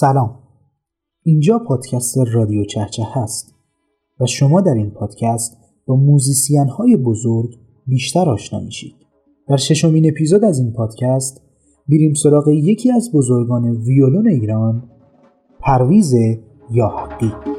سلام. اینجا پادکست رادیو چهچه هست و شما در این پادکست با موزیسین های بزرگ بیشتر آشنا میشید. در ششمین اپیزود از این پادکست میریم سراغ یکی از بزرگان ویولون ایران پرویز یاحقی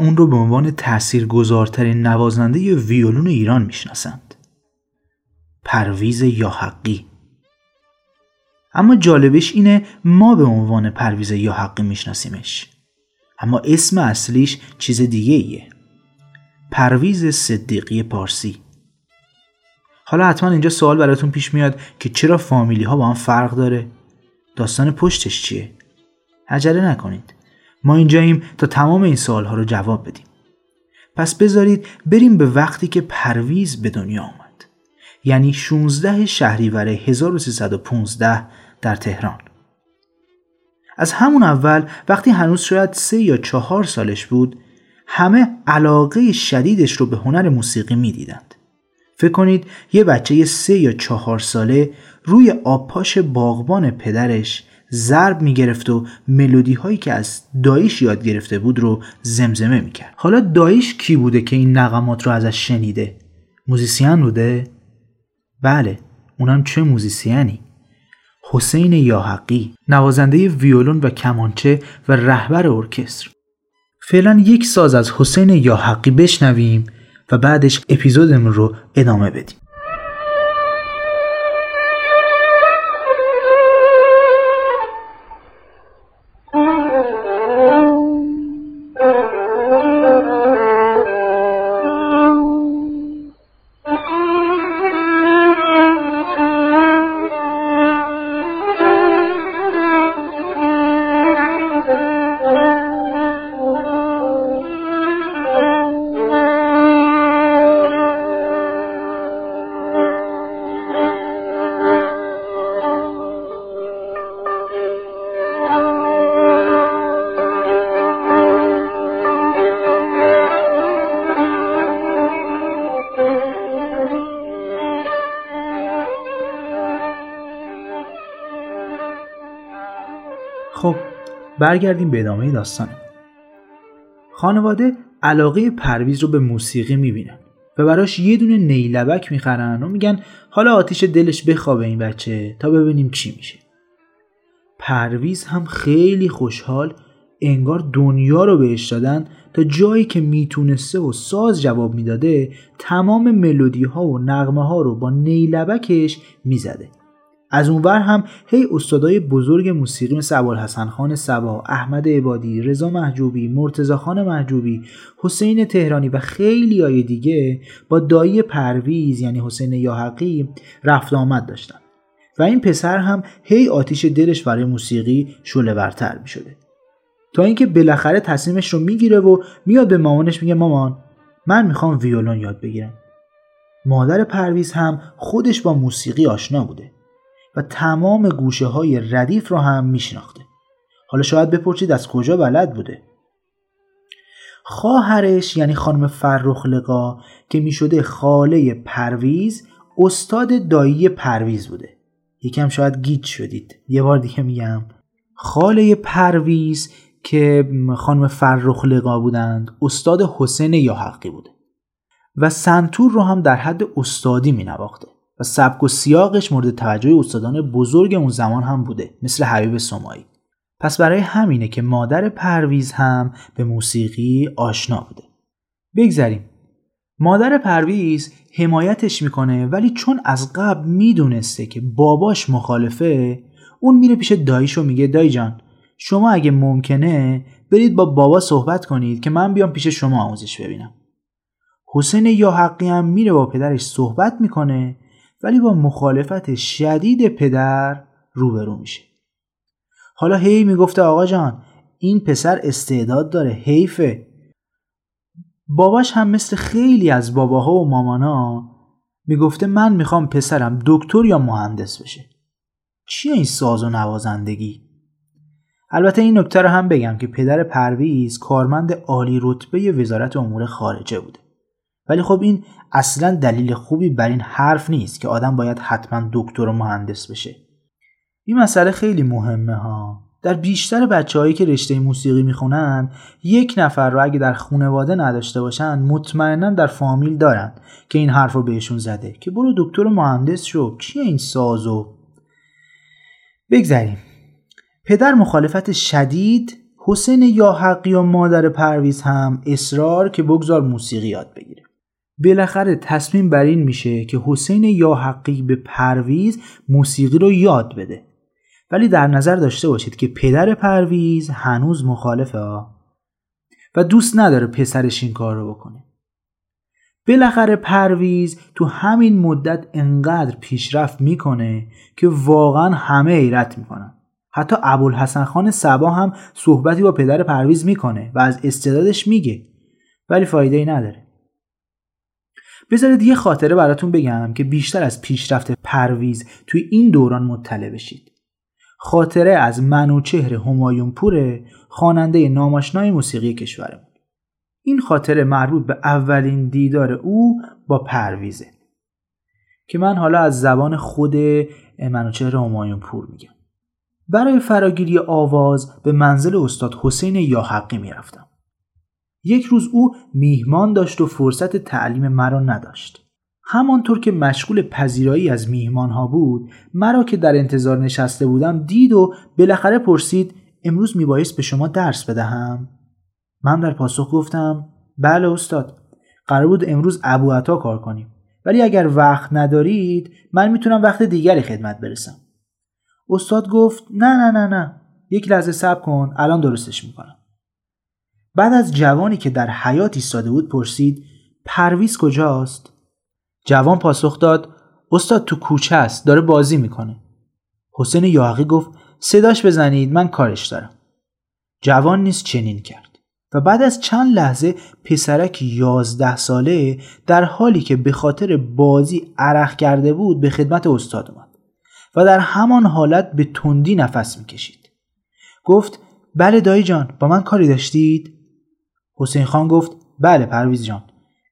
اون رو به عنوان تاثیرگذارترین نوازنده ویولون ایران می‌شناسند. پرویز یا حقی اما جالبش اینه ما به عنوان پرویز یا حقی میشناسیمش. اما اسم اصلیش چیز دیگه ایه. پرویز صدیقی پارسی. حالا حتما اینجا سوال براتون پیش میاد که چرا فامیلی ها با هم فرق داره؟ داستان پشتش چیه؟ عجله نکنید. ما اینجاییم تا تمام این سوالها رو جواب بدیم. پس بذارید بریم به وقتی که پرویز به دنیا آمد. یعنی 16 شهریور 1315 در تهران. از همون اول وقتی هنوز شاید سه یا چهار سالش بود همه علاقه شدیدش رو به هنر موسیقی می‌دیدند. فکر کنید یه بچه سه یا چهار ساله روی آبپاش باغبان پدرش ضرب می‌گرفت و ملودی هایی که از دایش یاد گرفته بود رو زمزمه می‌کرد. حالا دایش کی بوده که این نقمات رو ازش شنیده؟ موزیسین بوده؟ بله اونم چه موزیسیانی حسین یاحقی نوازنده ویولون و کمانچه و رهبر ارکستر. فعلا یک ساز از حسین یاحقی بشنویم و بعدش اپیزودمون رو ادامه بدیم. برگردیم به ادامه داستان. خانواده علاقه پرویز رو به موسیقی می‌بینن و براش یه دونه نیلبک می‌خرن و میگن حالا آتیش دلش بخوابه این بچه تا ببینیم چی میشه. پرویز هم خیلی خوشحال انگار دنیا رو بهش دادن تا جایی که می‌تونسته و ساز جواب می‌داده تمام ملودی ها و نغمه ها رو با نیلبکش می‌زده. از اونور هم هی استادای بزرگ موسیقی مثل ابوالحسن خان سبا، احمد عبادی، رضا محجوبی، مرتزا خان محجوبی، حسین تهرانی و خیلی های دیگه با دایی پرویز یعنی حسین یاحقی رفت آمد داشتن و این پسر هم هی آتیش دلش برای موسیقی شله ورتر می شده. تا اینکه بالاخره تصمیمش رو می‌گیره و میاد به مامانش میگه مامان من می‌خوام ویولون یاد بگیرم. مادر پرویز هم خودش با موسیقی آشنا بوده. و تمام گوشه های ردیف رو هم میشناخته. حالا شاید بپرسید از کجا بلد بوده؟ خواهرش یعنی خانم فرخ لقا که می‌شده خاله پرویز استاد دایی پرویز بوده. یکم شاید گیج شدید. یه بار دیگه میگم. خاله پرویز که خانم فرخ لقا بودند استاد حسین یاحقی بوده. و سنتور رو هم در حد استادی می نواخته و سبک و سیاقش مورد توجه استادان بزرگ اون زمان هم بوده مثل حبیب سمایی. پس برای همینه که مادر پرویز هم به موسیقی آشنا بوده. بگذریم. مادر پرویز حمایتش می‌کنه ولی چون از قبل می‌دونسته که باباش مخالفه اون میره پیش داییش و میگه دایی جان شما اگه ممکنه برید با بابا صحبت کنید که من بیام پیش شما آموزش ببینم. حسین یا حقی هم میره با پدرش صحبت می‌کنه ولی با مخالفت شدید پدر روبرو میشه. حالا هی می‌گفته آقا جان این پسر استعداد داره حیفه. باباش هم مثل خیلی از باباها و مامانا می‌گفته من می‌خوام پسرم دکتر یا مهندس بشه. چیه این ساز و نوازندگی؟ البته این نکته رو هم بگم که پدر پرویز کارمند عالی رتبه وزارت امور خارجه بوده. ولی خب این اصلا دلیل خوبی بر این حرف نیست که آدم باید حتما دکتر و مهندس بشه. این مسئله خیلی مهمه ها. در بیشتر بچههایی که رشته موسیقی می‌خونن یک نفر رو اگه در خونواده نداشته باشن مطمئنا در فامیل دارن که این حرف رو بهشون زده که برو دکتر مهندس شو چیه این سازو بگذریم. پدر مخالفت شدید حسین یاحقی و مادر پرویز هم اصرار که بگذار موسیقی یاد بگیره. بالاخره تصمیم بر این میشه که حسین یاحقی به پرویز موسیقی رو یاد بده. ولی در نظر داشته باشید که پدر پرویز هنوز مخالفه و دوست نداره پسرش این کار رو بکنه. بالاخره پرویز تو همین مدت انقدر پیشرفت می‌کنه که واقعا همه حیرت می‌کنن. حتی ابوالحسن خان سبا هم صحبتی با پدر پرویز می‌کنه و از استعدادش میگه. ولی فایده ای نداره. بذارید یه خاطره براتون بگم که بیشتر از پیشرفت پرویز توی این دوران مطلع بشید. خاطره از منوچهر همایون پور خواننده ناماشنای موسیقی کشورمون. این خاطره مربوط به اولین دیدار او با پرویزه که من حالا از زبان خود منوچهر همایون پور میگم. برای فراگیری آواز به منزل استاد حسین یا حقی می‌رفتم. یک روز او میهمان داشت و فرصت تعلیم مرا نداشت. همانطور که مشغول پذیرایی از میهمان ها بود مرا که در انتظار نشسته بودم دید و بالاخره پرسید امروز میبایست به شما درس بدهم؟ من در پاسخ گفتم بله استاد قرار بود امروز ابو عطا کار کنیم. ولی اگر وقت ندارید من می‌تونم وقت دیگری خدمت برسم. استاد گفت نه نه نه نه یک لحظه صبر کن الان درستش می‌کنم. بعد از جوانی که در حیات ایستاده بود پرسید پرویز کجاست؟ جوان پاسخ داد استاد تو کوچه است داره بازی می‌کنه. حسین یاقی گفت صداش بزنید من کارش دارم. جوان نیست چنین کرد و بعد از چند لحظه پسرک یازده ساله در حالی که به خاطر بازی عرق کرده بود به خدمت استاد اومد و در همان حالت به تندی نفس می‌کشید. گفت بله دایی جان با من کاری داشتید؟ حسین خان گفت بله پرویز جان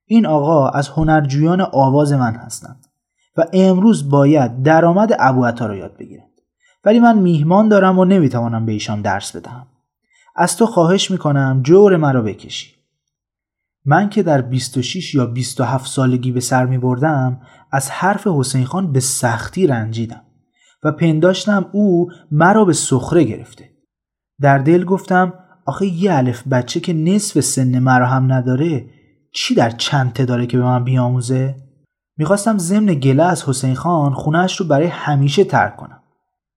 این آقا از هنرجویان آواز من هستند و امروز باید درآمد ابوعطا را یاد بگیرند. ولی من میهمان دارم و نمی‌توانم به ایشان درس بدهم. از تو خواهش می‌کنم جور مرا بکشی. من که در 26 یا 27 سالگی به سر می بردم از حرف حسین خان به سختی رنجیدم و پنداشتم او مرا به سخره گرفته. در دل گفتم آخه یه الف بچه که نصف سن مرا هم نداره چی در چنته داره که به من بیاموزه؟ می‌خواستم ضمن گله از حسین خان خونهش رو برای همیشه ترک کنم.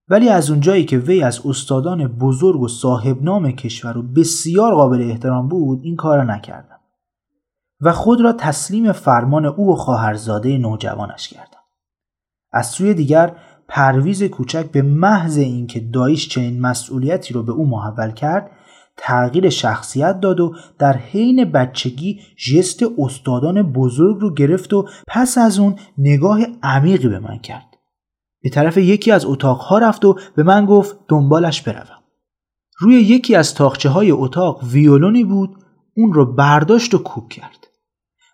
ولی از اونجایی که وی از استادان بزرگ و صاحب نام کشور و بسیار قابل احترام بود این کار نکردم. و خود را تسلیم فرمان او و خواهرزاده نوجوانش کردم. از سوی دیگر پرویز کوچک به محض اینکه دایش چنین مسئولیتی رو به او محول کرد تغییر شخصیت داد و در حین بچگی ژست استادان بزرگ رو گرفت و پس از اون نگاه عمیقی به من کرد. به طرف یکی از اتاقها رفت و به من گفت دنبالش بروم. روی یکی از تاخچه های اتاق ویولونی بود اون رو برداشت و کوک کرد.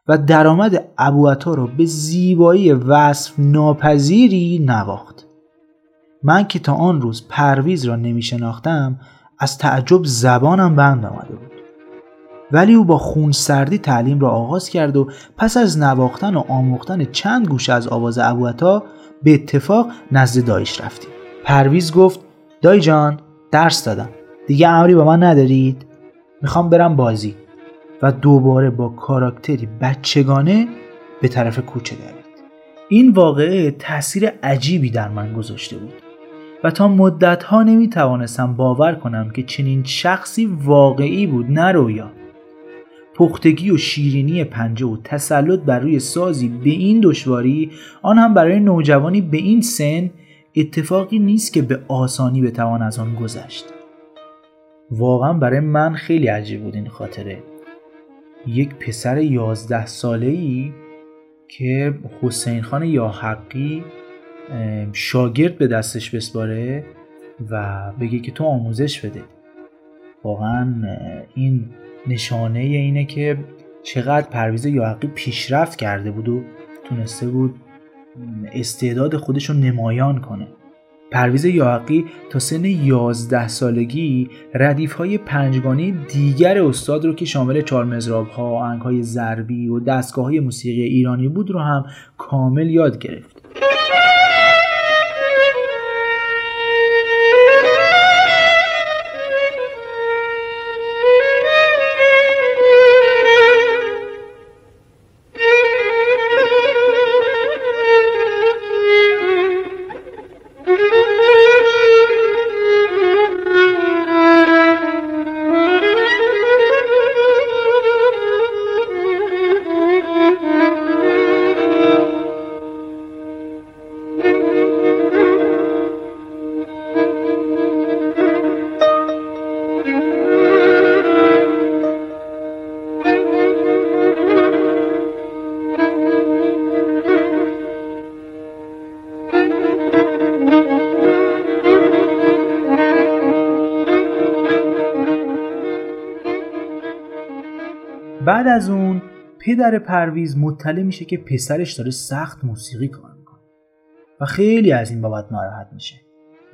و درآمد ابوعطا رو به زیبایی وصف ناپذیری نواخت. من که تا آن روز پرویز را نمی شناختم از تعجب زبانم بند آمده بود. ولی او با خون سردی تعلیم را آغاز کرد و پس از نواختن و آموختن چند گوش از آواز ابوعطا به اتفاق نزد دایش رفتیم. پرویز گفت دای جان درس دادم. دیگه امری با من ندارید؟ می‌خوام برم بازی. و دوباره با کاراکتری بچگانه به طرف کوچه دوید این واقعه تاثیر عجیبی در من گذاشته بود. و تا مدت ها نمی توانستم باور کنم که چنین شخصی واقعی بود نه رویا. پختگی و شیرینی پنجه و تسلط بر روی سازی به این دشواری آن هم برای نوجوانی به این سن اتفاقی نیست که به آسانی بتوان از آن گذشت. واقعا برای من خیلی عجیب بود این خاطره. یک پسر یازده ساله ای که حسین خان یا حقی شاگرد به دستش بسپاره و بگه که تو آموزش بده. واقعا این نشانه اینه که چقدر پرویز یاحقی پیشرفت کرده بود و تونسته بود استعداد خودش رو نمایان کنه. پرویز یاحقی تا سن 11 سالگی ردیف های پنجگانه دیگر استاد رو که شامل چهار مزراب ها، های ضربی و دستگاه های موسیقی ایرانی بود رو هم کامل یاد گرفت. پدر پرویز مطلع میشه که پسرش داره سخت موسیقی کار می‌کنه. و خیلی از این بابت ناراحت میشه.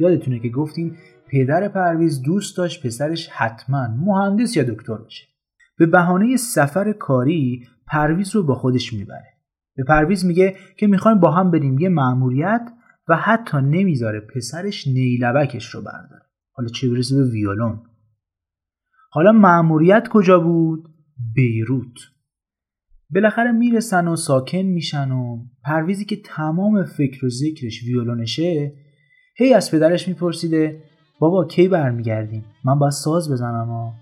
یادتونه که گفتیم پدر پرویز دوست داشت پسرش حتما مهندس یا دکتر بشه به بهانه سفر کاری پرویز رو با خودش می‌بره. به پرویز میگه که می‌خوایم با هم بریم یه مأموریت و حتی نمی‌ذاره پسرش نیلبکش رو برداره. حالا چه برسه به ویولون حالا مأموریت کجا بود؟ بیروت. بالاخره می‌رسن و ساکن میشن و پرویزی که تمام فکر و ذکرش ویولونشه هی از پدرش میپرسیده بابا کی برمیگردیم؟ من باید ساز بزنم و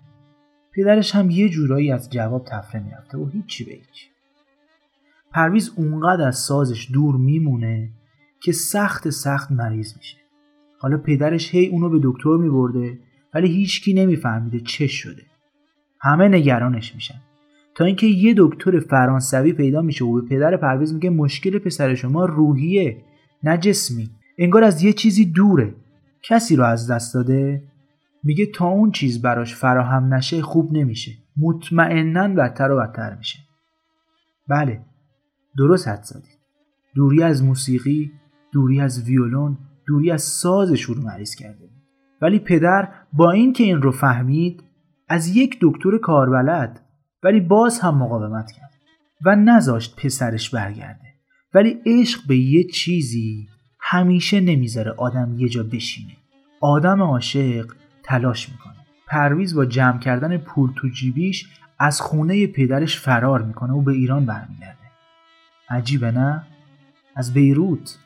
پدرش هم یه جورایی از جواب تفره می‌رفته و هیچی به هیچ. پرویز اونقدر از سازش دور میمونه که سخت سخت مریض میشه. حالا پدرش هی اونو به دکتر میبرده ولی هیچکی نمیفهمیده چه شده. همه نگرانش میشن. تا اینکه یه دکتر فرانسوی پیدا میشه و به پدر پرویز میگه مشکل پسر شما روحیه نه جسمی. انگار از یه چیزی دوره. کسی رو از دست داده؟ میگه تا اون چیز براش فراهم نشه خوب نمیشه. مطمئنا بدتر و بدتر میشه. بله درست حد زدید. دوری از موسیقی دوری از ویولون دوری از سازش رو مریض کرده. ولی پدر با اینکه این رو فهمید از یک دکتر کاربلد ولی باز هم مقاومت کرد و نذاشت پسرش برگرده. ولی عشق به یه چیزی همیشه نمی‌ذاره آدم یه جا بشینه. آدم عاشق تلاش می‌کنه. پرویز با جمع کردن پول تو جیبیش از خونه پدرش فرار می‌کنه. و به ایران برمیگرده. عجیبه نه؟ از بیروت.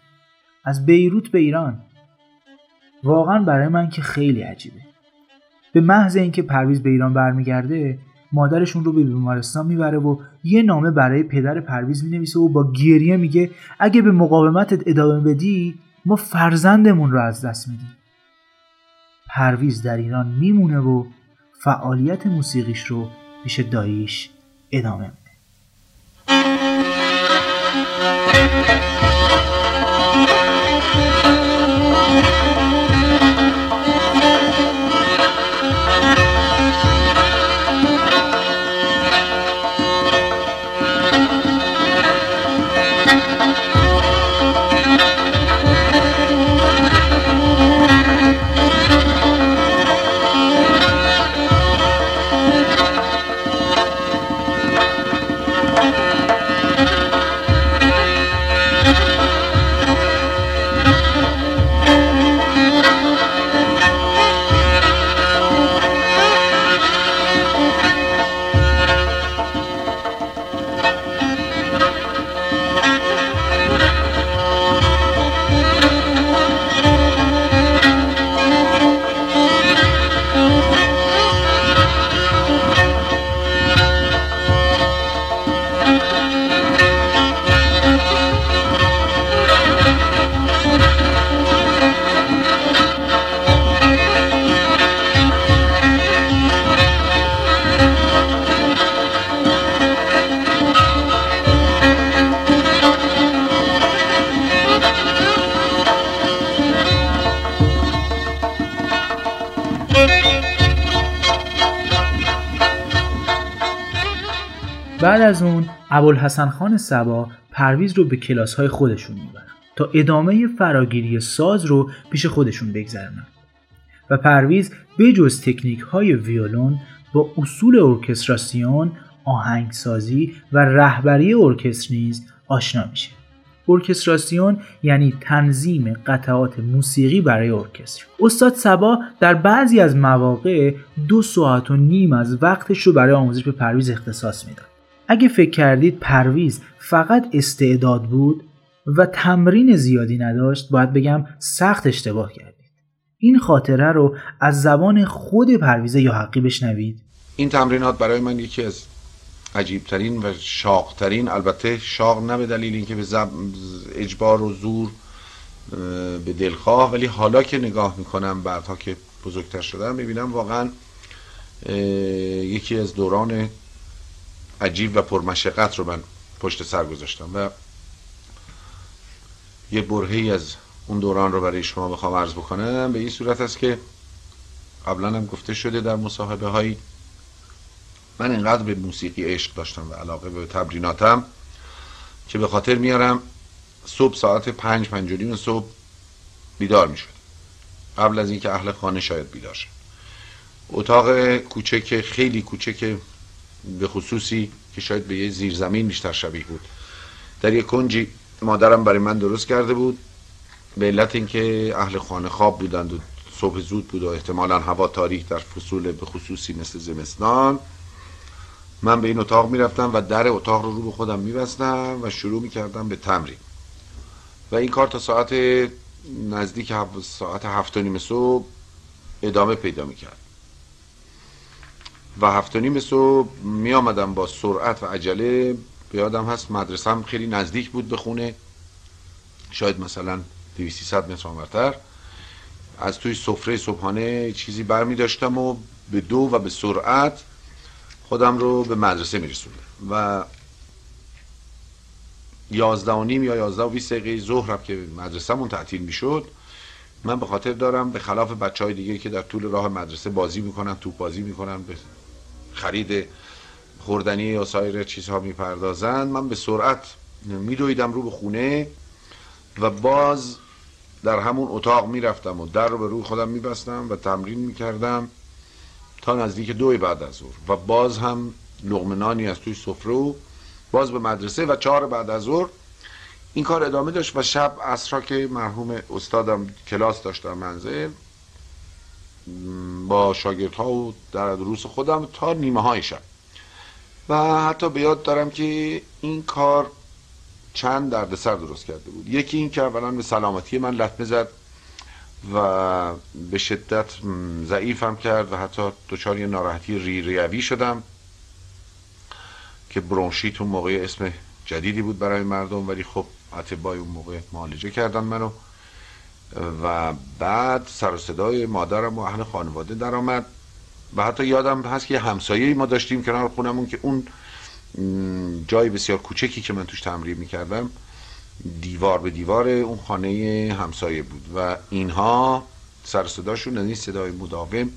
از بیروت به ایران. واقعا برای من که خیلی عجیبه. به محض اینکه پرویز به ایران برمیگرده مادرشون رو به بیمارستان می‌بره و یه نامه برای پدر پرویز می‌نویسه و با گریه میگه اگه به مقاومتت ادامه بدی ما فرزندمون رو از دست میدیم. پرویز در ایران میمونه و فعالیت موسیقیش رو پیش داییش ادامه میده. ابوالحسن خان صبا پرویز رو به کلاس های خودشون می‌برن تا ادامه فراگیری ساز رو پیش خودشون بگذرونن و پرویز بجز تکنیک های ویولون با اصول ارکستراسیون، آهنگسازی و رهبری ارکستر نیز آشنا میشه. ارکستراسیون یعنی تنظیم قطعات موسیقی برای ارکستر. استاد صبا در بعضی از مواقع دو ساعت و نیم از وقتش رو برای آموزش به پرویز اختصاص می‌داد. اگه فکر کردید پرویز فقط استعداد بود و تمرین زیادی نداشت باید بگم سخت اشتباه کردید. این خاطره رو از زبان خود پرویز یا حقی بشنوید. این تمرینات برای من یکی از عجیبترین و شاقترین البته شاق نه به دلیل اینکه به زب... اجبار و زور به دلخواه ولی حالا که نگاه می‌کنم بعدها که بزرگتر شدم می‌بینم واقعا یکی از دوران عجیب و پرمشقت رو من پشت سر گذاشتم و یه برهی از اون دوران رو برای شما بخوام عرض بکنم. به این صورت است که قبلا هم گفته شده در مصاحبه هایی من اینقدر به موسیقی عشق داشتم و علاقه به تبریناتم که به خاطر میارم صبح ساعت پنج پنج صبح بیدار می قبل از اینکه اهل خانه شاید بیدار شد اتاق کوچک خیلی کوچک به خصوصی که شاید به یه زیرزمین بیشتر شبیه بود. در یک کنجی مادرم برای من درست کرده بود. به علت اینکه اهل خانه خواب بودند و صبح زود بود و احتمالا هوا تاریک در فصول به خصوصی مثل زمستان من به این اتاق می‌رفتم و در اتاق رو رو به خودم میبستم و شروع می‌کردم به تمرین. و این کار تا ساعت نزدیک ساعت هفت و نیم صبح ادامه پیدا می‌کرد. و هفت و نیم صبح می آمدم با سرعت و عجله. به یادم هست مدرسم خیلی نزدیک بود به خونه. شاید مثلا 200 متر آمرتر از توی سفره صبحانه چیزی بر می داشتم و به دو و به سرعت خودم رو به مدرسه می و یازده و نیم یا یازده و بیست دقیقه ظهرم که مدرسهمون تعطیل می شد من به خاطر دارم به خلاف بچه های دیگه که در طول راه مدرسه بازی می‌کنن توپ بازی می‌کنن به خرید خوردنی یا سایر چیزها می‌پردازند. من به سرعت میدویدم رو به خونه و باز در همون اتاق می‌رفتم و در رو به روی خودم میبستم و تمرین می‌کردم تا نزدیک دوی بعد از ظهر. و باز هم لغمنانی از توی سفره و باز به مدرسه و چهار بعد از ظهر این کار ادامه داشت و شب اصرا که مرحوم استادم کلاس داشت در منزل با شاگردها و در دروس خودم تا نیمه های شب و حتی به یاد دارم که این کار چند دردسر درست کرده بود. یکی این که اولا به سلامتی من لطمه زد و به شدت ضعیفم کرد و حتی دچار یه ناراحتی ریوی شدم که برونشیت اون موقع اسم جدیدی بود برای مردم ولی خب اطبای اون موقع معالجه کردن منو. و بعد سر و صدای مادرم و اهل خانواده در آمد و حتی یادم هست که همسایه ما داشتیم کنار خونمون که اون جای بسیار کوچکی که من توش تمرین می‌کردم دیوار به دیوار اون خانه همسایه بود. و اینها سر صداشون یعنی صدای مداوم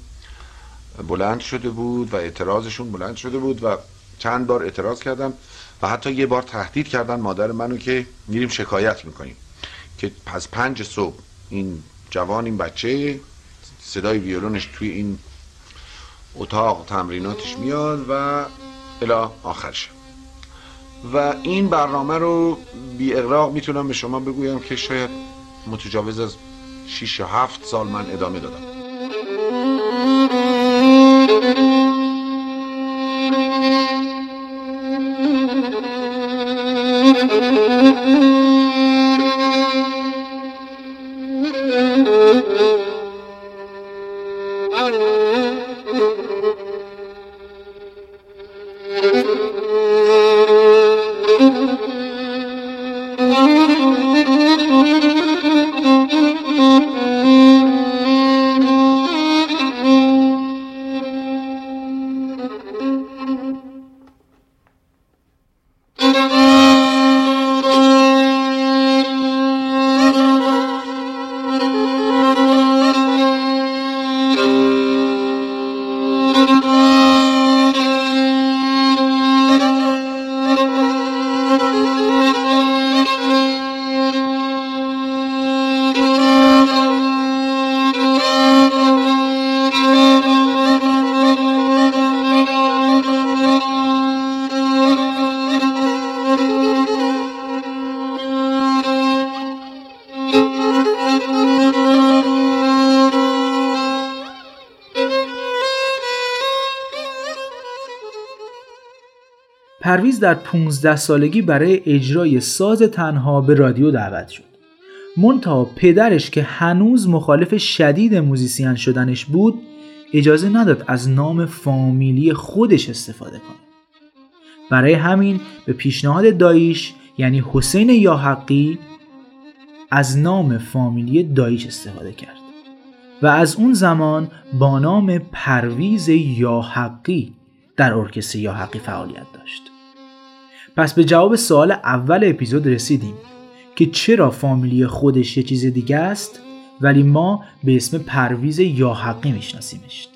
بلند شده بود و اعتراضشون بلند شده بود و چند بار اعتراض کردن و حتی یه بار تهدید کردن مادر منو که میریم شکایت می‌کنیم که پس پنج صبح این جوان این بچه صدای ویولونش توی این اتاق تمریناتش میاد و الا آخرش و این برنامه رو بی اقراق می‌تونم به شما بگویم که شاید متجاوز از 6 یا 7 سال من ادامه دادم. پرویز در 15 سالگی برای اجرای ساز تنها به رادیو دعوت شد. منتها پدرش که هنوز مخالف شدید موزیسین شدنش بود اجازه نداد از نام فامیلی خودش استفاده کنه. برای همین به پیشنهاد داییش یعنی حسین یاحقی از نام فامیلی داییش استفاده کرد و از اون زمان با نام پرویز یاحقی در ارکستر یاحقی فعالیت داشت. پس به جواب سوال اول اپیزود رسیدیم که چرا فامیلی خودش یه چیز دیگه است ولی ما به اسم پرویز یاحقی میشناسیمش.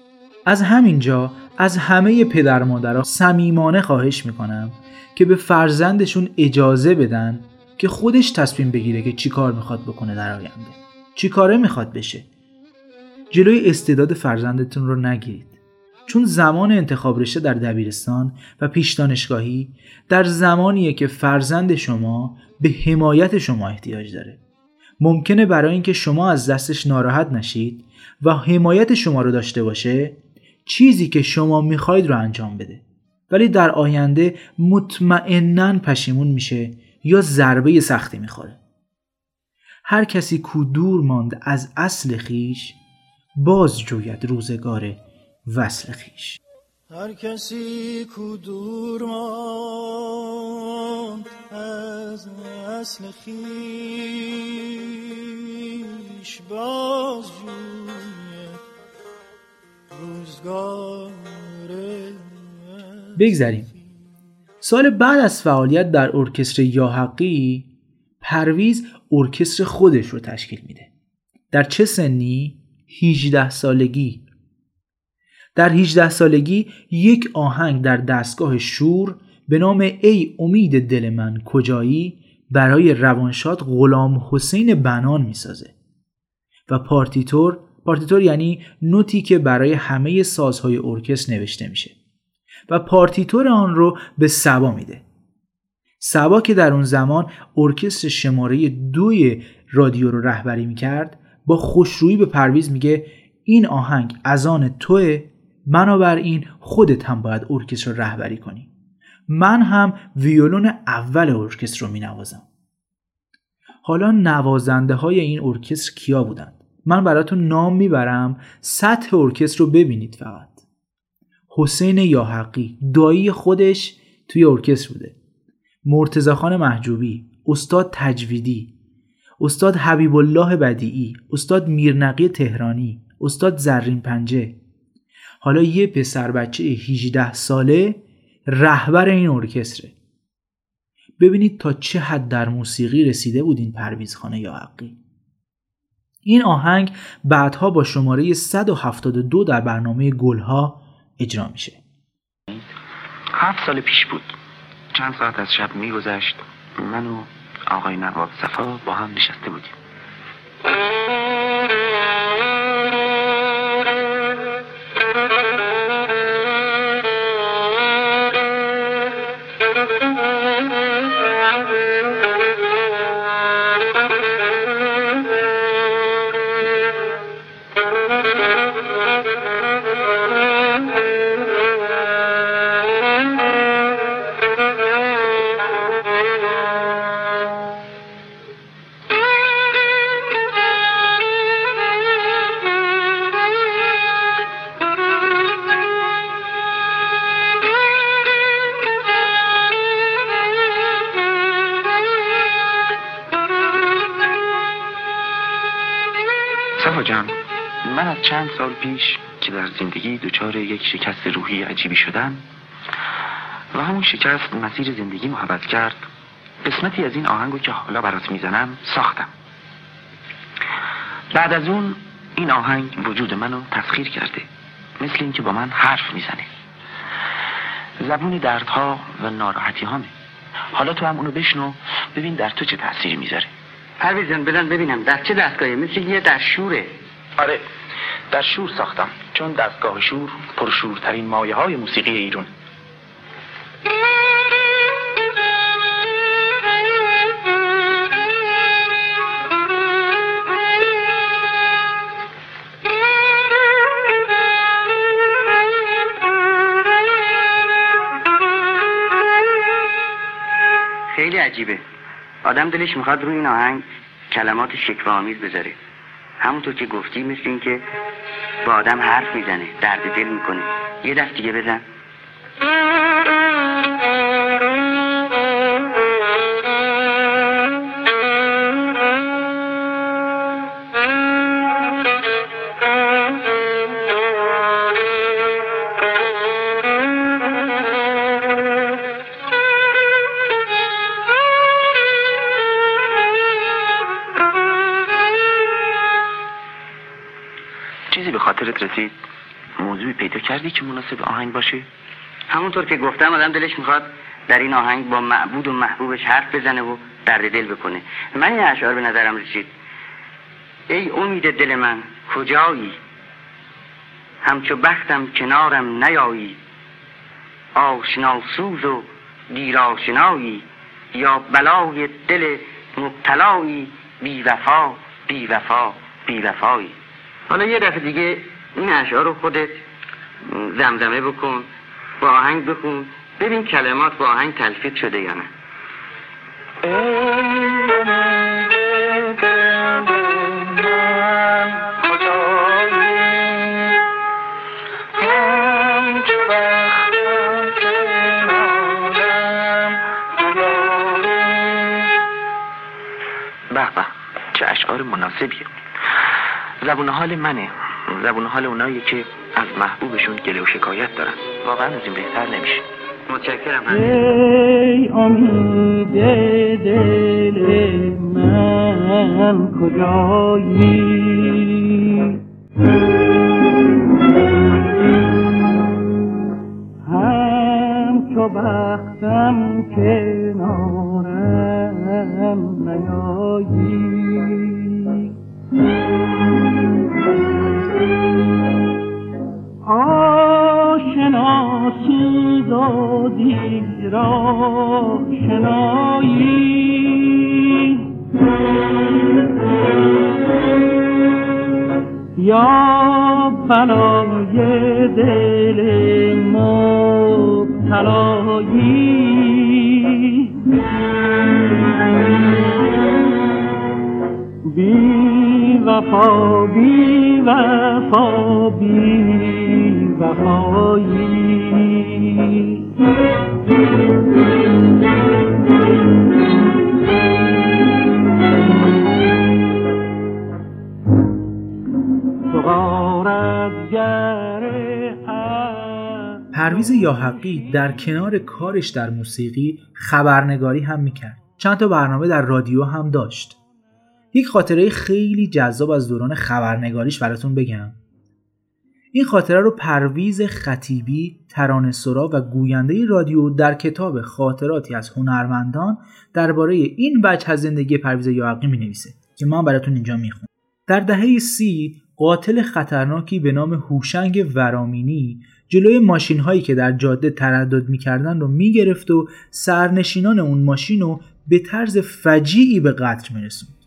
از همینجا از همه پدر مادرها صمیمانه خواهش می‌کنم که به فرزندشون اجازه بدن که خودش تصمیم بگیره که چی کار می‌خواد بکنه در آینده. چی کاره می‌خواد بشه؟ جلوی استعداد فرزندتون رو نگیرید. چون زمان انتخاب رشته در دبیرستان و پیش دانشگاهی در زمانیه که فرزند شما به حمایت شما احتیاج داره. ممکنه برای اینکه شما از دستش ناراحت نشید و حمایت شما رو داشته باشه چیزی که شما می‌خواید رو انجام بده. ولی در آینده مطمئنا پشیمون میشه یا ضربه سختی می‌خوره. هر کسی کو دور ماند از اصل خیش باز جوید روزگار وصل خیش. هر کسی کو دور ماند از اصل خیش باز روزگار بگذریم. سال بعد از فعالیت در ارکستر یاحقی پرویز ارکستر خودش رو تشکیل میده. در چه سنی؟ 18 سالگی. در 18 سالگی یک آهنگ در دستگاه شور به نام ای امید دل من کجایی برای روانشاد غلام حسین بنان می‌سازه. و پارتیتور پارتیتور یعنی نتی که برای همه سازهای ارکستر نوشته میشه. و پارتیتور آن رو به صبا میده. سبا که در اون زمان ارکستر شماره دوی رادیو رو رهبری می‌کرد با خوشرویی به پرویز میگه این آهنگ از آن توه بنابراین خودت هم باید ارکستر رو رهبری کنی. من هم ویولون اول ارکستر رو مینوازم. حالا نوازنده های این ارکستر کیا بودند؟ من براتون نام می‌برم سطح ارکستر رو ببینید فقط. حسین یاحقی دایی خودش توی ارکستر بوده. مرتزا خان محجوبی استاد تجویدی استاد حبیب الله بدیعی استاد میرنقی تهرانی استاد زرین پنجه. حالا یه پسر بچه 18 ساله رهبر این ارکستره. ببینید تا چه حد در موسیقی رسیده بود این پرویز خانه یا حقی. این آهنگ بعدها با شماره 172 در برنامه گلها اجرا میشه. هفت سال پیش بود. چند ساعت از شب میگذشت. من و آقای نواب صفا با هم نشسته بودیم. چند سال پیش که در زندگی دچار یک شکست روحی عجیبی شدم و همون شکست مسیر زندگی محبت کرد قسمتی از این آهنگو که حالا برات می‌زنم ساختم. بعد از اون این آهنگ وجود منو تسخیر کرده مثل اینکه با من حرف می‌زنه. زبون دردها و ناراحتی هامه حالا تو هم اونو بشنو ببین در تو چه تاثیر می‌ذاره. پرویزان بدن ببینم در چه دستگاهی؟ مثل یه در شوره. آره. در شور ساختم چون دستگاه شور پرشورترین مایه های موسیقی ایران خیلی عجیبه. آدم دلش می‌خواد روی این آهنگ کلمات شکوه آمیز بذاره. همونطور که گفتی مثل این که با آدم حرف می‌زنه درد دل می‌کنه. یه دست دیگه بزن. کردی که مناسب آهنگ باشه؟ همونطور که گفتم آدم دلش می‌خواد در این آهنگ با معبود و محبوبش حرف بزنه و درد دل بکنه. من این اشعار به نظرم رسید. ای امید دل من کجایی؟ همچو بختم کنارم نیایی. آشناسوز و دیراشنایی یا بلای دل مبتلایی. بی وفا بی وفا بی وفایی. حالا یه دفعه دیگه این اشعار رو خودت زمزمه بکن با آهنگ بخون ببین کلمات با آهنگ تلفیق شده یا نه. به چه اشعار مناسبیه. زبون حال منه. زبون حال اونایی که محبوبشون گله و شکایت دارن. واقعا از این بهتر نمیشه. متشکرم. ای امید دل من کجایی؟ همچو بختم کنارم نیایی. آشنا سوز و دیرا شنایی یا بلای دل مبتلایی. بی وفا بی وفا بی عشق پرویز یاحقی در کنار کارش در موسیقی خبرنگاری هم می‌کرد. چند تا برنامه در رادیو هم داشت. یک خاطره خیلی جذاب از دوران خبرنگاریش براتون بگم. این خاطره رو پرویز خطیبی ترانه سرا و گوینده رادیو در کتاب خاطراتی از هنرمندان درباره این وجه از زندگی پرویز یاحقی می نویسه که هم براتون اینجا می‌خونم. در دهه سی قاتل خطرناکی به نام هوشنگ ورامینی جلوی ماشین هایی که در جاده تردد می‌کردن رو می‌گرفت و سرنشینان اون ماشین رو به طرز فجیعی به قتل میرسوند.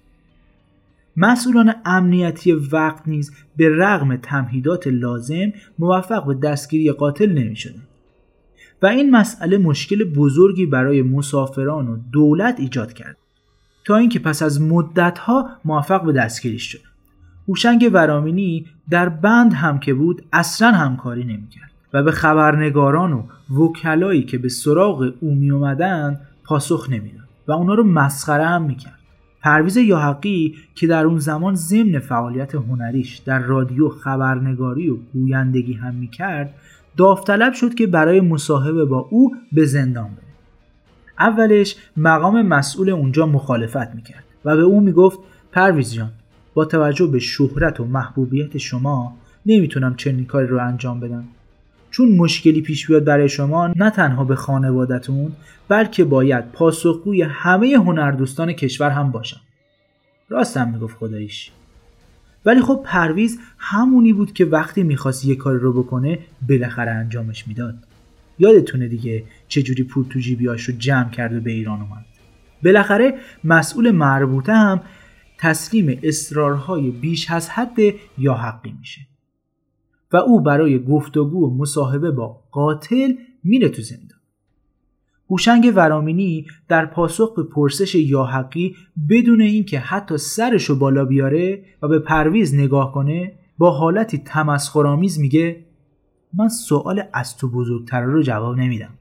مسئولان امنیتی وقت نیز به رغم تمهیدات لازم موفق به دستگیری قاتل نمی و این مسئله مشکل بزرگی برای مسافران و دولت ایجاد کرد. تا اینکه پس از مدتها موفق به دستگیریش شد. هوشنگ ورامینی در بند هم که بود اصلا همکاری نمی‌کرد و به خبرنگاران و وکلایی که به سراغ او می پاسخ نمی‌داد و اونا رو مسخره هم می‌کرد. پرویز یاحقی که در اون زمان ضمن فعالیت هنریش در رادیو خبرنگاری و گویندگی هم می‌کرد داوطلب شد که برای مصاحبه با او به زندان بره. اولش مقام مسئول اونجا مخالفت می‌کرد و به او می‌گفت پرویز جان با توجه به شهرت و محبوبیت شما نمی‌تونم چنین کاری رو انجام بدم. چون مشکلی پیش بیاد برای شما نه تنها به خانوادتون بلکه باید پاسخگوی همه هنردوستان کشور هم باشم. راستم می‌گفت خداییش. ولی خب پرویز همونی بود که وقتی می‌خواست یه کار رو بکنه بالاخره انجامش می‌داد. یادتونه دیگه چجوری پول تو جیبیاش رو جمع کرد و به ایران اومد. بالاخره مسئول مربوطه هم تسلیم اصرارهای بیش از حد یا حقی میشه. و او برای گفتگو و مصاحبه با قاتل میره تو زندان. هوشنگ ورامینی در پاسخ به پرسش یاحقی بدون اینکه حتی سرشو بالا بیاره و به پرویز نگاه کنه با حالتی تمسخرآمیز میگه من سوال از تو بزرگتر رو جواب نمیدم.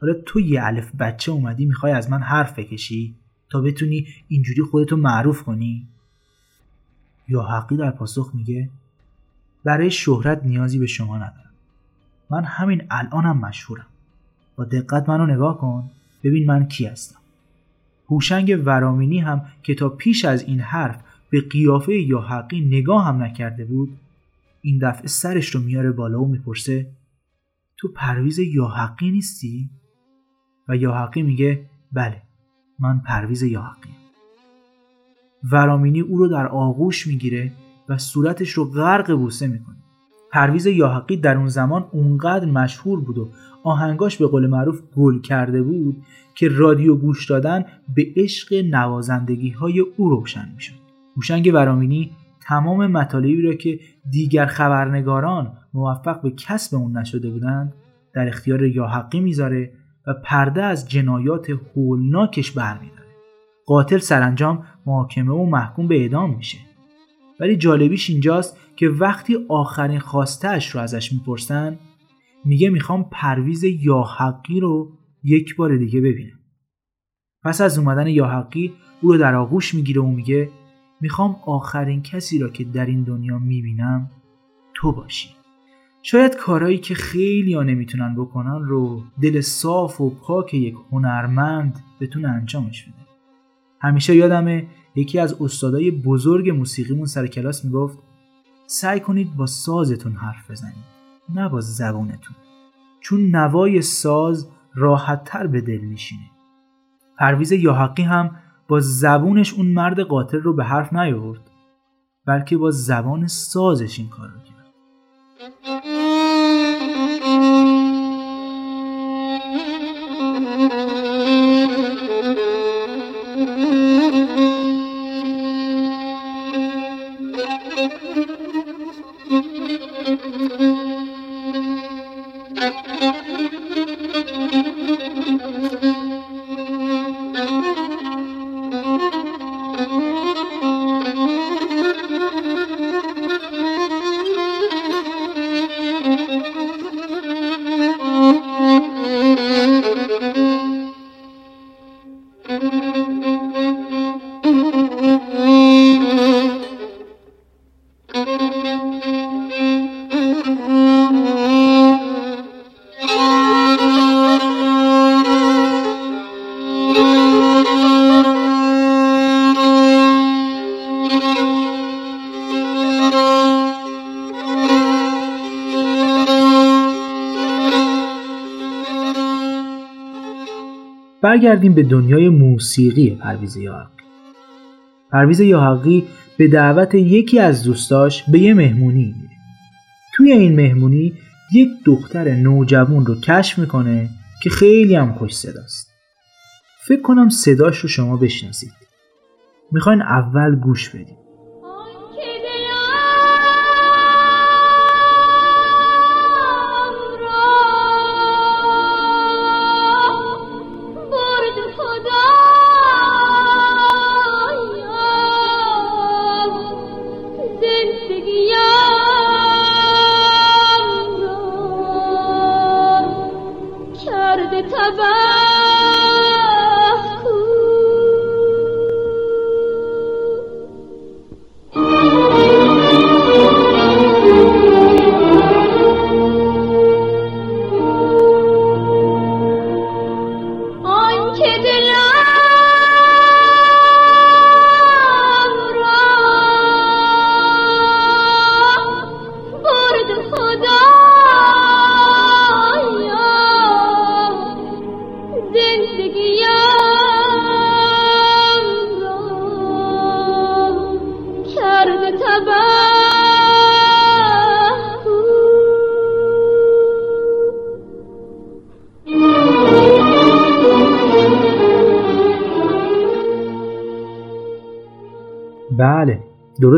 حالا تو یه الف بچه اومدی می‌خوای از من حرف بکشی تا بتونی اینجوری خودتو معروف کنی؟ یا حقی در پاسخ میگه برای شهرت نیازی به شما ندارم. من همین الانم مشهورم. با دقت منو نگاه کن ببین من کی هستم. هوشنگ ورامینی هم که تا پیش از این حرف به قیافه یا حقی نگاه هم نکرده بود این دفعه سرش رو میاره بالا و می‌پرسه تو پرویز یا حقی نیستی؟ و یا حقی میگه بله من پرویز یا حقی ورامینی او رو در آغوش می‌گیره و صورتش رو غرق بوسه می‌کنه. پرویز یاحقی در اون زمان اونقدر مشهور بود و آهنگاش به قول معروف گل کرده بود که رادیو گوش دادن به عشق نوازندگی های او روشن می‌شد. هوشنگ ورامینی تمام مطالبی را که دیگر خبرنگاران موفق به کسب اون نشده بودند در اختیار یاحقی می‌ذاره و پرده از جنایات هولناکش برمیداره. قاتل سرانجام محاکمه و محکوم به اعدام میشه. ولی جالبیش اینجاست که وقتی آخرین خواستهش رو ازش می‌پرسن میگه می‌خوام پرویز یاحقی رو یک بار دیگه ببینم. پس از اومدن یاحقی او رو در آغوش می‌گیره و میگه می‌خوام آخرین کسی را که در این دنیا می‌بینم تو باشی. شاید کارهایی که خیلی ها نمی‌تونن بکنن رو دل صاف و پاک یک هنرمند بتونه انجامش بده. همیشه یادمه یکی از استادای بزرگ موسیقیمون سر کلاس می‌گفت سعی کنید با سازتون حرف بزنید نه با زبونتون چون نوای ساز راحت تر به دل میشینه. پرویز یاحقی هم با زبونش اون مرد قاتل رو به حرف نیاورد بلکه با زبان سازش این کار رو کرد. برگردیم به دنیای موسیقی پرویز یاحقی. پرویز یاحقی به دعوت یکی از دوستاش به یه مهمونی میره. توی این مهمونی یک دختر نوجوان رو کشف می‌کنه که خیلی هم خوش صداست. فکر کنم صداش رو شما بشناسید. می‌خواین اول گوش بدیم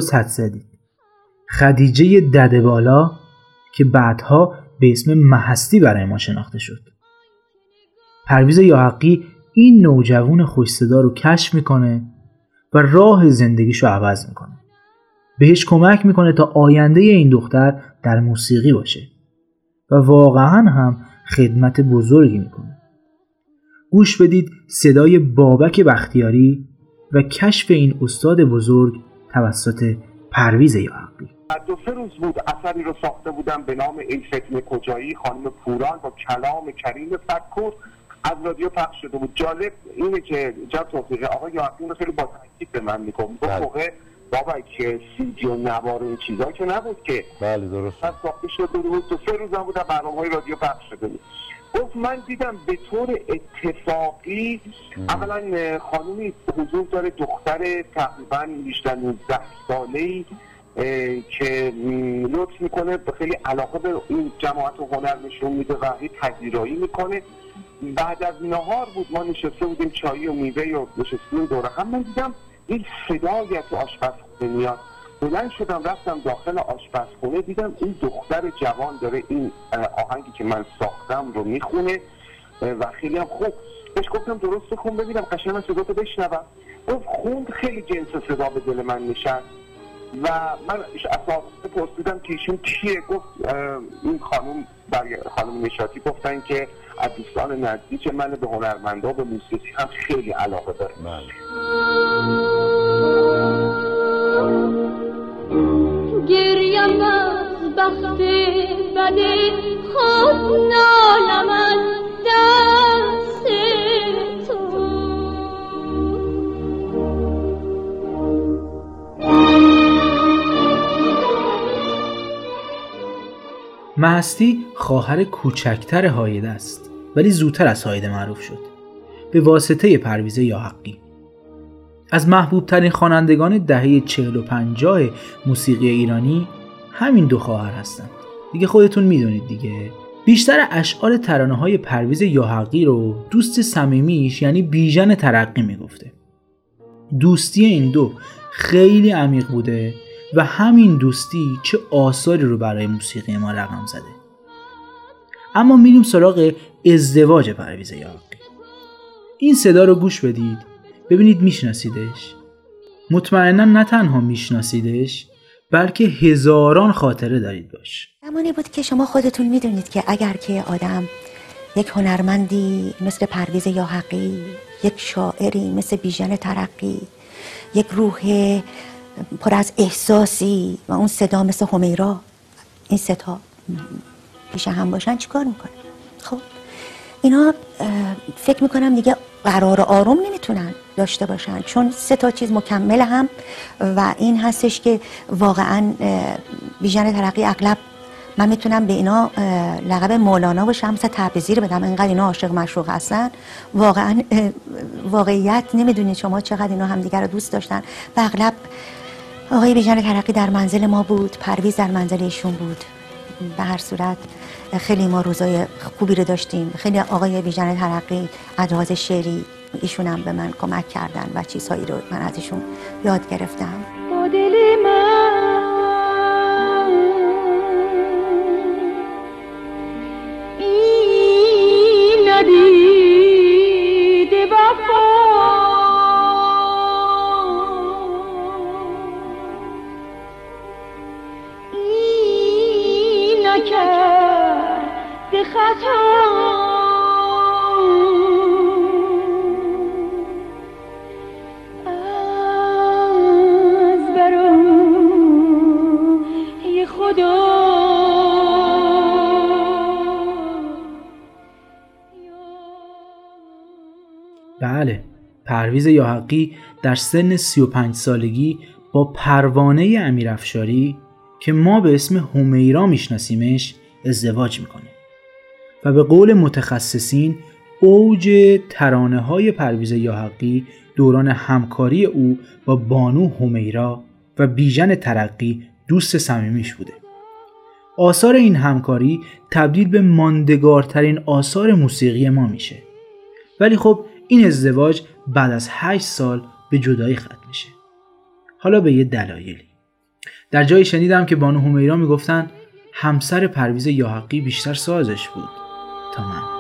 درست حد زدید خدیجه دده بالا که بعدها به اسم محستی برای ما شناخته شد. پرویز یاحقی این نوجوان خوشصدا رو کشف می‌کنه و راه زندگیش رو عوض می‌کنه. بهش کمک می‌کنه تا آینده این دختر در موسیقی باشه و واقعا هم خدمت بزرگی می‌کنه. گوش بدید صدای بابک بختیاری و کشف این استاد بزرگ توسط پرویز یاحقی دو سه روز بود اثری رو ساخته بودم به نام ای فتن کجایی. خانم پوران با کلام کریم فکر از رادیو پخش شده بود. جالب اینه که جا توفیقه آقا یاحقی رو خیلی با تاکید به من میگم دو موقع بابا که سیدی و نوار این چیزا که نبود که. بله درست. از ساخته شده بود. دو سه روز هم بود برنامه های رادیو پخش شده بود. گفت من دیدم به طور اتفاقی اولا خانومی حضور داره دختر تقریبا بیشتر 19 ساله ای که لطف می‌کنه خیلی علاقه به این جماعت و هنر نشون میده و هی پذیرایی می‌کنه. بعد از نهار بود ما نشسته بودیم چایی و میوه و نشستیم دوره. هم من دیدم این صدایی از تو آشپزخونه میاد. بلند شدم رفتم داخل آشپزخونه دیدم این دختر جوان داره این آهنگی که من ساختم رو می‌خونه و خیلی هم خوب. بهش گفتم درست خون ببینم قشنگ من صدا بشنوم. گفت خوند خیلی جنس صدا به دل من نشست. و من اساس پرسیدم که ایشون کیه؟ گفت این خانم برای خانم نشاتی گفتن که از دوستان نزدیک من به هنرمندا به موسیقی هم خیلی علاقه داره. گریم از بخت بده خود نالم از دست تو. مهستی خواهر کوچکتر هایده است ولی زودتر از هایده معروف شد. به واسطه پرویز یاحقی از محبوب ترین خوانندگان دهه 40 و 50 موسیقی ایرانی همین دو خواهر هستند. دیگه خودتون می‌دونید دیگه. بیشتر اشعار ترانه های پرویز یاحقی رو دوست صمیمیش یعنی بیژن ترقی می‌گفته. دوستی این دو خیلی عمیق بوده و همین دوستی چه آثاری رو برای موسیقی ما رقم زده. اما میریم سراغ ازدواج پرویز یاحقی. این صدا رو گوش بدید. ببینید میشناسیدش. مطمئنا نه تنها میشناسیدش بلکه هزاران خاطره دارید باش. زمانی بود که شما خودتون می‌دونید که اگر که آدم یک هنرمندی مثل پرویز یاحقی یک شاعری مثل بیژن ترقی یک روح پر از احساسی و اون صدا مثل همیرا این ستا پیش هم باشن چیکار می‌کنه خب اینا فکر می‌کنم دیگه قرار آروم نمی‌تونن. داشته باشن. چون سه تا چیز مکمل هم و این هستش که واقعا بیژن ترقی اغلب من می‌تونم به اینا لقب مولانا و شمس تبریزی بدم اینقدر اینا عاشق مشروق هستن. واقعا واقعیت نمی‌دونید شما چقدر اینا همدیگر رو دوست داشتن. و اغلب آقای بیژن ترقی در منزل ما بود پرویز در منزل ایشون بود. به هر صورت خیلی ما روزای خوبی رو داشتیم. خیلی آقای بیژن ترقی ادراز شعری ایشون هم به من کمک کردن و چیزهایی رو من ازشون یاد گرفتم. با دل من پرویز یاحقی در سن 35 سالگی با پروانه امیرافشاری که ما به اسم همیرا میشناسیمش ازدواج می‌کنه و به قول متخصصین اوج ترانه های پرویز یاحقی دوران همکاری او با بانو همیرا و بیژن ترقی دوست صمیمیش بوده. آثار این همکاری تبدیل به ماندگارترین آثار موسیقی ما میشه. ولی خب این ازدواج بعد از 8 سال به جدایی ختم میشه. حالا به یه دلایلی. در جایی شنیدم که بانو همیرا می‌گفتن همسر پرویز یاحقی بیشتر سازش بود. تا من.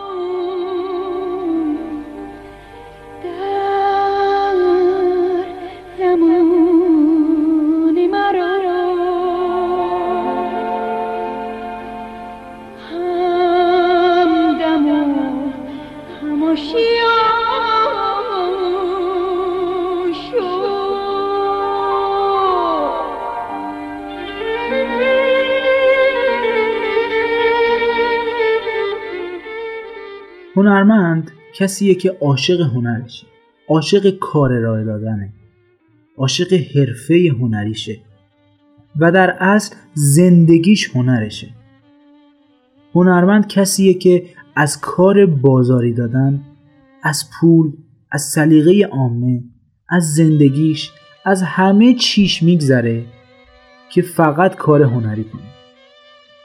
هنرمند کسیه که عاشق هنرشه. عاشق کار ارائه دادنه. عاشق حرفه هنریشه. و در اصل زندگیش هنرشه. هنرمند کسیه که از کار بازاری دادن از پول از سلیقه عامه از زندگیش از همه چیش میگذره که فقط کار هنری کنه.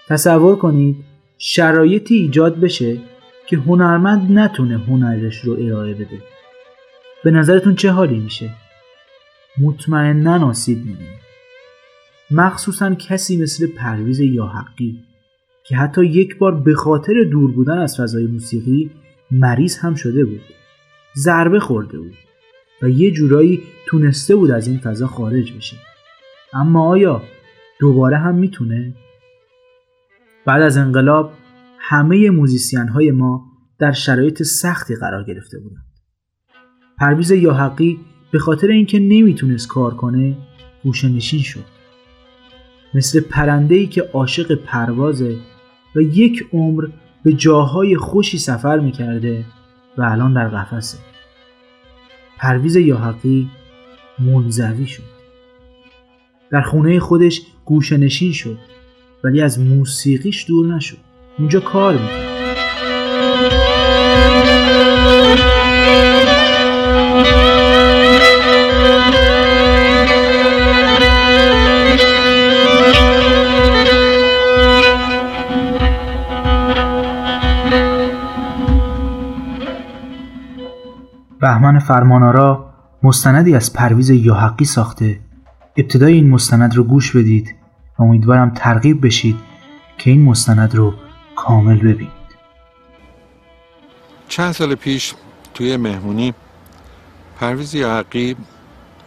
تصور کنید شرایطی ایجاد بشه که هنرمند نتونه هنرش رو ارائه بده به نظرتون چه حالی میشه؟ مطمئنا آسیب می‌بینه مخصوصا کسی مثل پرویز یا حقی که حتی یک بار به خاطر دور بودن از فضای موسیقی مریض هم شده بود ضربه خورده بود و یه جورایی تونسته بود از این فضا خارج بشه اما آیا دوباره هم می‌تونه؟ بعد از انقلاب همه موزیسین های ما در شرایط سختی قرار گرفته بودند. پرویز یاحقی به خاطر اینکه نمی‌تونست کار کنه گوشنشین شد. مثل پرنده که عاشق پروازه و یک عمر به جاهای خوشی سفر می‌کرده و الان در قفسه. پرویز یاحقی منزوی شد. در خونه خودش گوشنشین شد ولی از موسیقیش دور نشد. اونجا کار می‌کرد. بهمن فرمانارا مستندی از پرویز یاحقی ساخته ابتدای این مستند رو گوش بدید امیدوارم ترغیب بشید که این مستند رو کامل ببینید چند سال پیش توی مهمونی پرویز یاحقی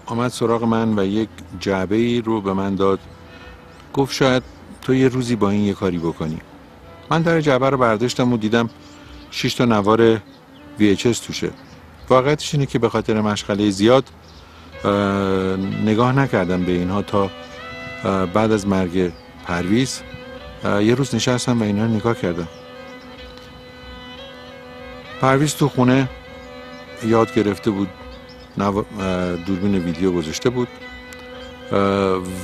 آمد سراغ من و یک جعبه ای رو به من داد. گفت شاید تو یه روزی با این یه کاری بکنی. من در جعبه رو برداشتم و دیدم 6 تا نوار VHS توشه. واقعیتش اینه که به خاطر مشغله زیاد نگاه نکردم به اینها تا بعد از مرگ پرویز یه روز نشستم و اینا نگاه کردم. پرویز تو خونه یاد گرفته بود دوربین ویدیو گذاشته بود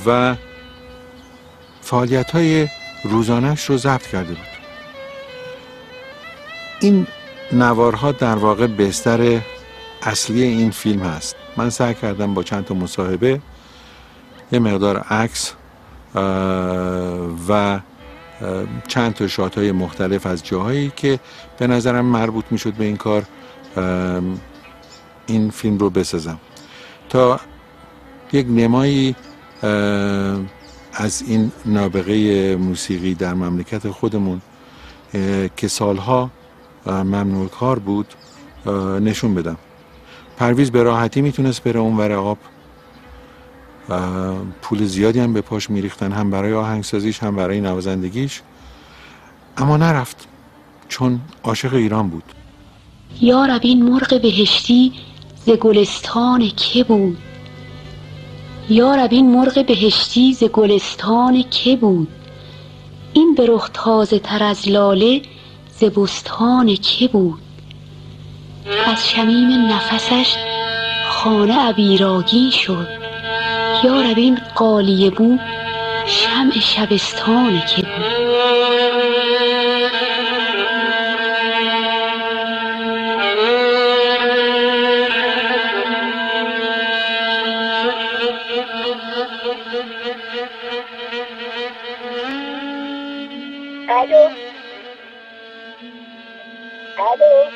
و فعالیت های روزانش رو ضبط کرده بود. این نوارها در واقع بستر اصلی این فیلم هست. من سعی کردم با چند تا مصاحبه یه مقدار عکس و چند تا شات های مختلف از جاهایی که به نظرم مربوط می شد به این کار. این فیلم رو بسازم. تا یک نمایی از این نابغه موسیقی در مملکت خودمون که سالها ممنوع کار بود نشون بدم. پرویز به راحتی می‌تونست بره اون ور آب. پول زیادی هم به پاش میریختن هم برای آهنگسازیش هم برای نوازندگیش. اما نرفت چون عاشق ایران بود. یارب این مرغ بهشتی ز گلستان که بود؟ یارب این مرغ بهشتی ز گلستان که بود؟ این به رخ تازه تر از لاله ز بستان که بود؟ از شمیم نفسش خانه عبیراگین شد. یارب این قالیه بو شمع شبستان که بود. الو. الو.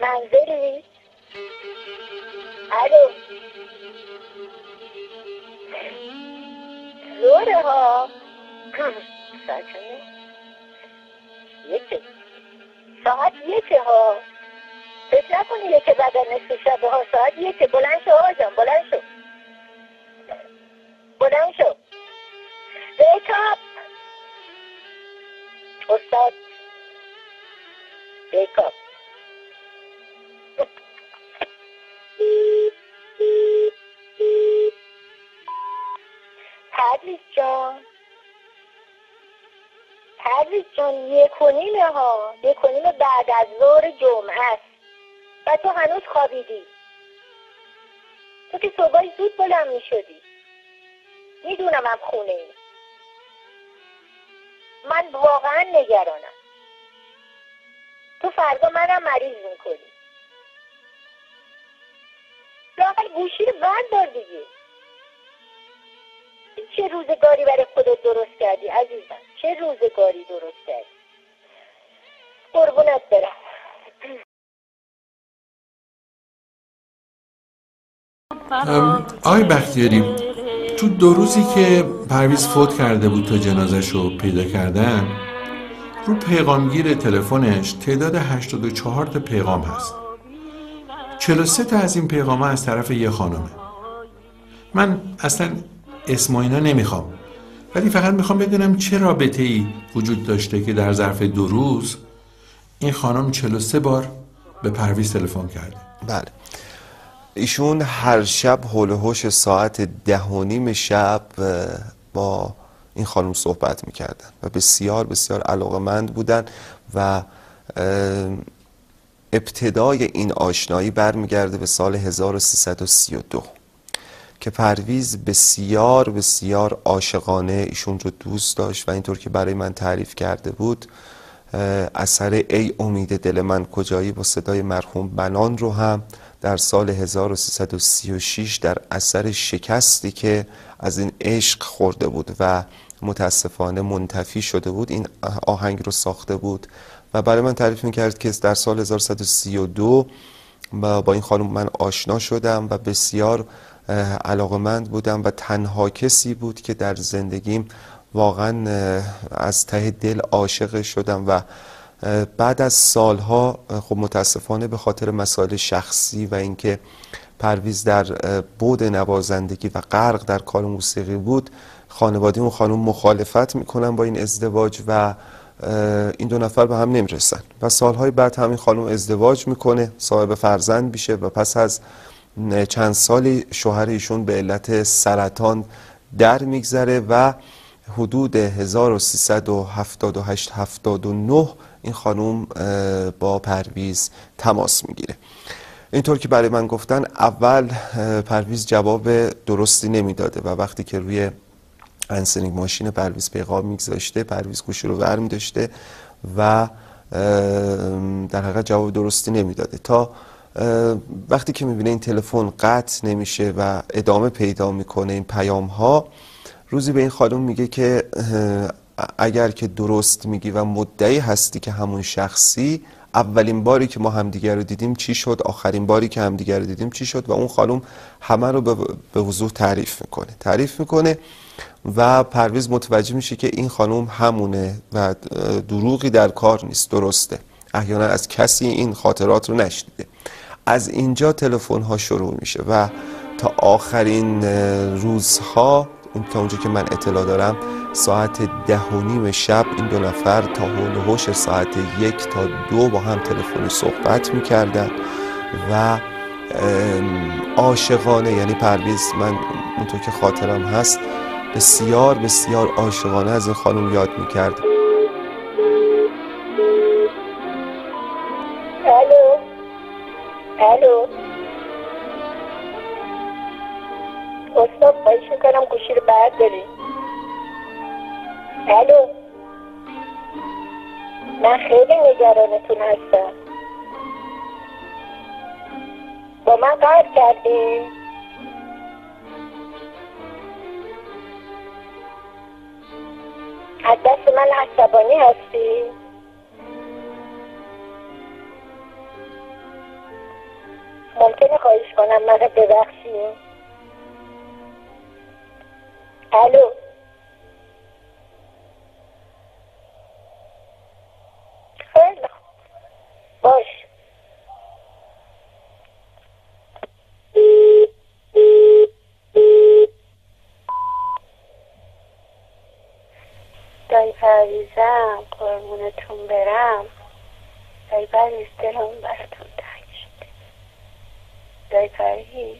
منزلی الو. زوره ها. یکه ساعت یکه ها. فکر نکنی یکه بعد نصف شبه ها. ساعت یکه بلند شو آقا بلند شو. بلند شو. Up! استاد. Wake پرویز جان. پرویز جان یک و نیمه ها. یک و بعد از ظهر جمعه است. و تو هنوز خوابیدی. تو که صبحی زود بلند می شدی. می‌دونم هم خونه ای. من واقعا نگرانم. تو فردا منم مریض می‌کنی لاقل گوشی رو بردار دیگه. روزگاری برای خودت درست کردی عزیزم؟ چه روزگاری درست کردی؟ قربونت برم. آقای بختیاری تو دو روزی که پرویز فوت کرده بود تا جنازش رو پیدا کردن رو پیغامگیر تلفنش تعداد 84 تا پیغام هست. 43 تا از این پیغام از طرف یه خانمه. من اصلا اسم اینا نمی‌خوام. ولی فقط می‌خوام بدونم چه رابطه ای وجود داشته که در ظرف دو روز این خانم 43 بار به پرویز تلفن کرده. بله. ایشون هر شب حول و حوش ساعت ده و نیم شب با این خانم صحبت می‌کردن و بسیار بسیار علاقمند بودن و ابتدای این آشنایی برمیگرده به سال 1332 که پرویز بسیار بسیار عاشقانه ایشون رو دوست داشت و اینطور که برای من تعریف کرده بود اثر ای امید دل من کجایی با صدای مرحوم بنان رو هم در سال 1336 در اثر شکستی که از این عشق خورده بود و متاسفانه منتفی شده بود این آهنگ رو ساخته بود و برای من تعریف می‌کرد که در سال 1132 با این خانم من آشنا شدم و بسیار علاقمند بودم و تنها کسی بود که در زندگیم واقعا از ته دل عاشق شدم و بعد از سالها خب متاسفانه به خاطر مسائل شخصی و اینکه پرویز در بود نوازندگی و غرق در کار موسیقی بود خانواده اون خانم مخالفت می‌کنن با این ازدواج و این دو نفر به هم نمی‌رسن. و سالهای بعد همین خانم ازدواج می‌کنه صاحب فرزند میشه و پس از چند سالی شوهر ایشون به علت سرطان در میگذره و حدود 1378 79 این خانم اه، با پرویز تماس می‌گیره. اینطور که برای من گفتن اول پرویز جواب درستی نمی‌داده و وقتی که روی answering machine پرویز پیغام میگذاشته پرویز گوشی رو ور میداشته و در حقیقت جواب درستی نمی‌داده. تا وقتی که می‌بینه این تلفن قطع نمیشه و ادامه پیدا می‌کنه این پیام ها روزی به این خانم میگه که اگر که درست میگی و مدعی هستی که همون شخصی اولین باری که ما همدیگر رو دیدیم چی شد؟ آخرین باری که همدیگر رو دیدیم چی شد؟ و اون خانم همه رو به وضوح تعریف می‌کنه. تعریف می‌کنه و پرویز متوجه میشه که این خانم همونه و دروغی در کار نیست. درسته. احیانا از کسی این خاطرات رو نشنیده. از اینجا تلفن ها شروع میشه و تا آخرین روزها اون تا اونجا که من اطلاع دارم ساعت ده و نیم شب این دو نفر تا حول و حوش ساعت یک تا دو با هم تلفنی صحبت می‌کردن و عاشقانه یعنی پرویز من اونطور که خاطرم هست بسیار بسیار عاشقانه از این خانم یاد می‌کرد. الو استاد خواهش می‌کنم گوشی رو برداری الو من خیلی نگرانتون هستم با من قرد کردی از دست من عصبانی هستی ممکنه خواهش کنم منو ببخشی الو. خیلی. باش. دایی پرویزم قربونتون برم. دایی پرویز دلم براتون. جای پرهیز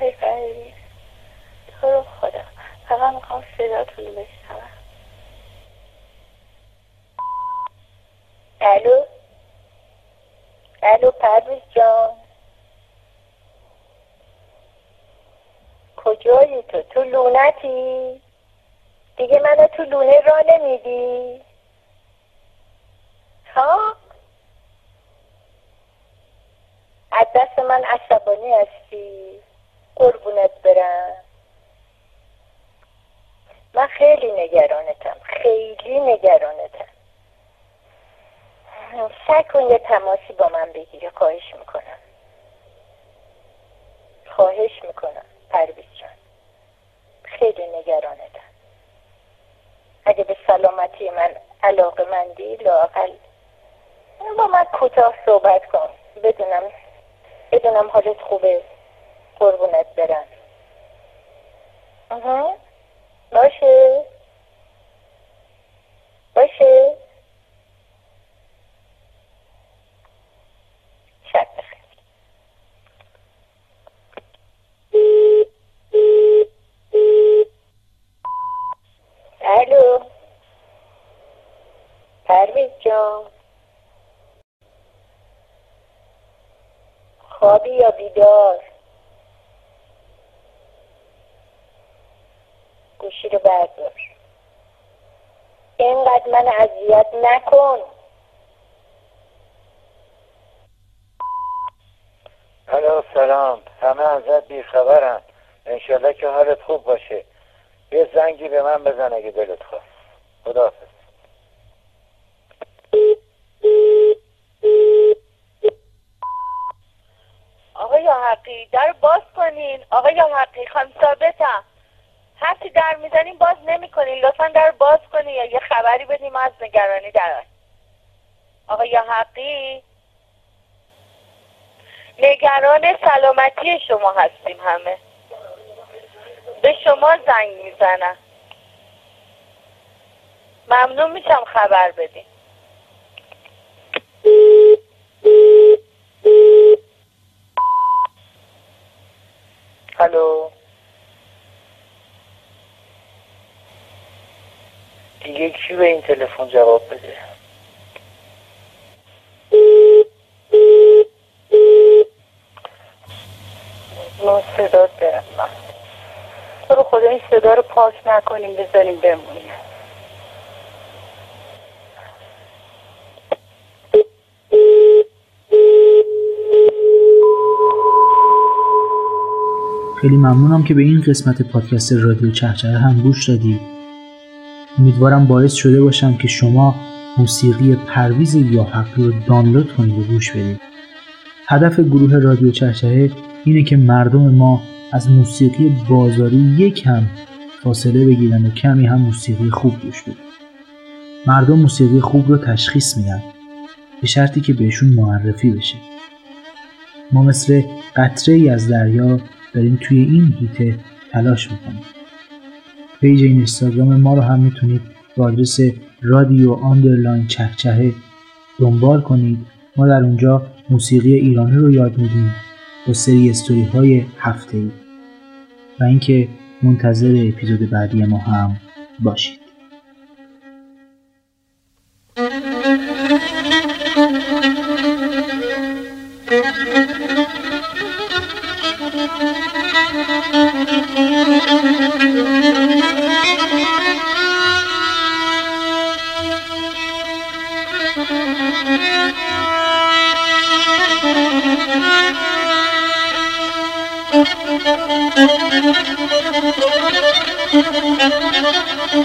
ای پرهیز تو رو خدا. فقط می‌خوام صداتون رو بشنوم. الو؟ الو پرویز جان. کجایی تو؟ تو لونتی؟ دیگه منو تو لونه را نمیدی. ها؟ از دست من عصبانی هستی؟ قربونت برم. من خیلی نگرانتم خیلی نگرانتم. سعی کن یه تماسی با من بگیری خواهش می‌کنم. خواهش می‌کنم پرویز جان. خیلی نگرانتم. اگه به سلامتی من علاقه مندی لاقل با من کوتاه صحبت کن. بدونم بدونم حالت خوبه. قربونت برم. آها. باشه. باشه. شب بخیر. خوابی یا بیدار؟ گوشی رو بردار. اینقدر من اذیت نکن. الو سلام. همه ازت بیخبرن. انشالله که حالت خوب باشه. یه زنگی به من بزن اگه دلت خواست. خداحافظ آقای حقی در باز کنین. آقای حقی خانم ثابتم. هرچی در می‌زنین باز نمی‌کنین. لطفا در باز کنین یا یه خبری بدیم از نگرانی در آقای حقی نگران سلامتی شما هستیم همه. به شما زنگ می‌زنم. ممنون میشم خبر بدین. الو دیگه کی به این تلفن جواب بده؟ ما صدا برم تو خدا این صدا رو پاک نکنیم بذاریم بمونیم. خیلی ممنونم که به این قسمت پادکست رادیو چهچهه هم گوش دادید امیدوارم باعث شده باشم که شما موسیقی پرویز یا حقی رو دانلود کنید و گوش بدید. هدف گروه رادیو چهچهه اینه که مردم ما از موسیقی بازاری یکم فاصله بگیرن و کمی هم موسیقی خوب گوش بدن. مردم موسیقی خوب رو تشخیص میدن به شرطی که بهشون معرفی بشه. ما مثل قطره ای از دریا داریم توی این هیته تلاش می‌کنیم. page اینستاگرام ما رو هم می‌تونید با آدرس رادیو underline چهچهه دنبال کنید. ما در اونجا موسیقی ایرانی رو یاد میدیم با سری استوری های هفته ای و اینکه منتظر اپیزود بعدی ما هم باشید.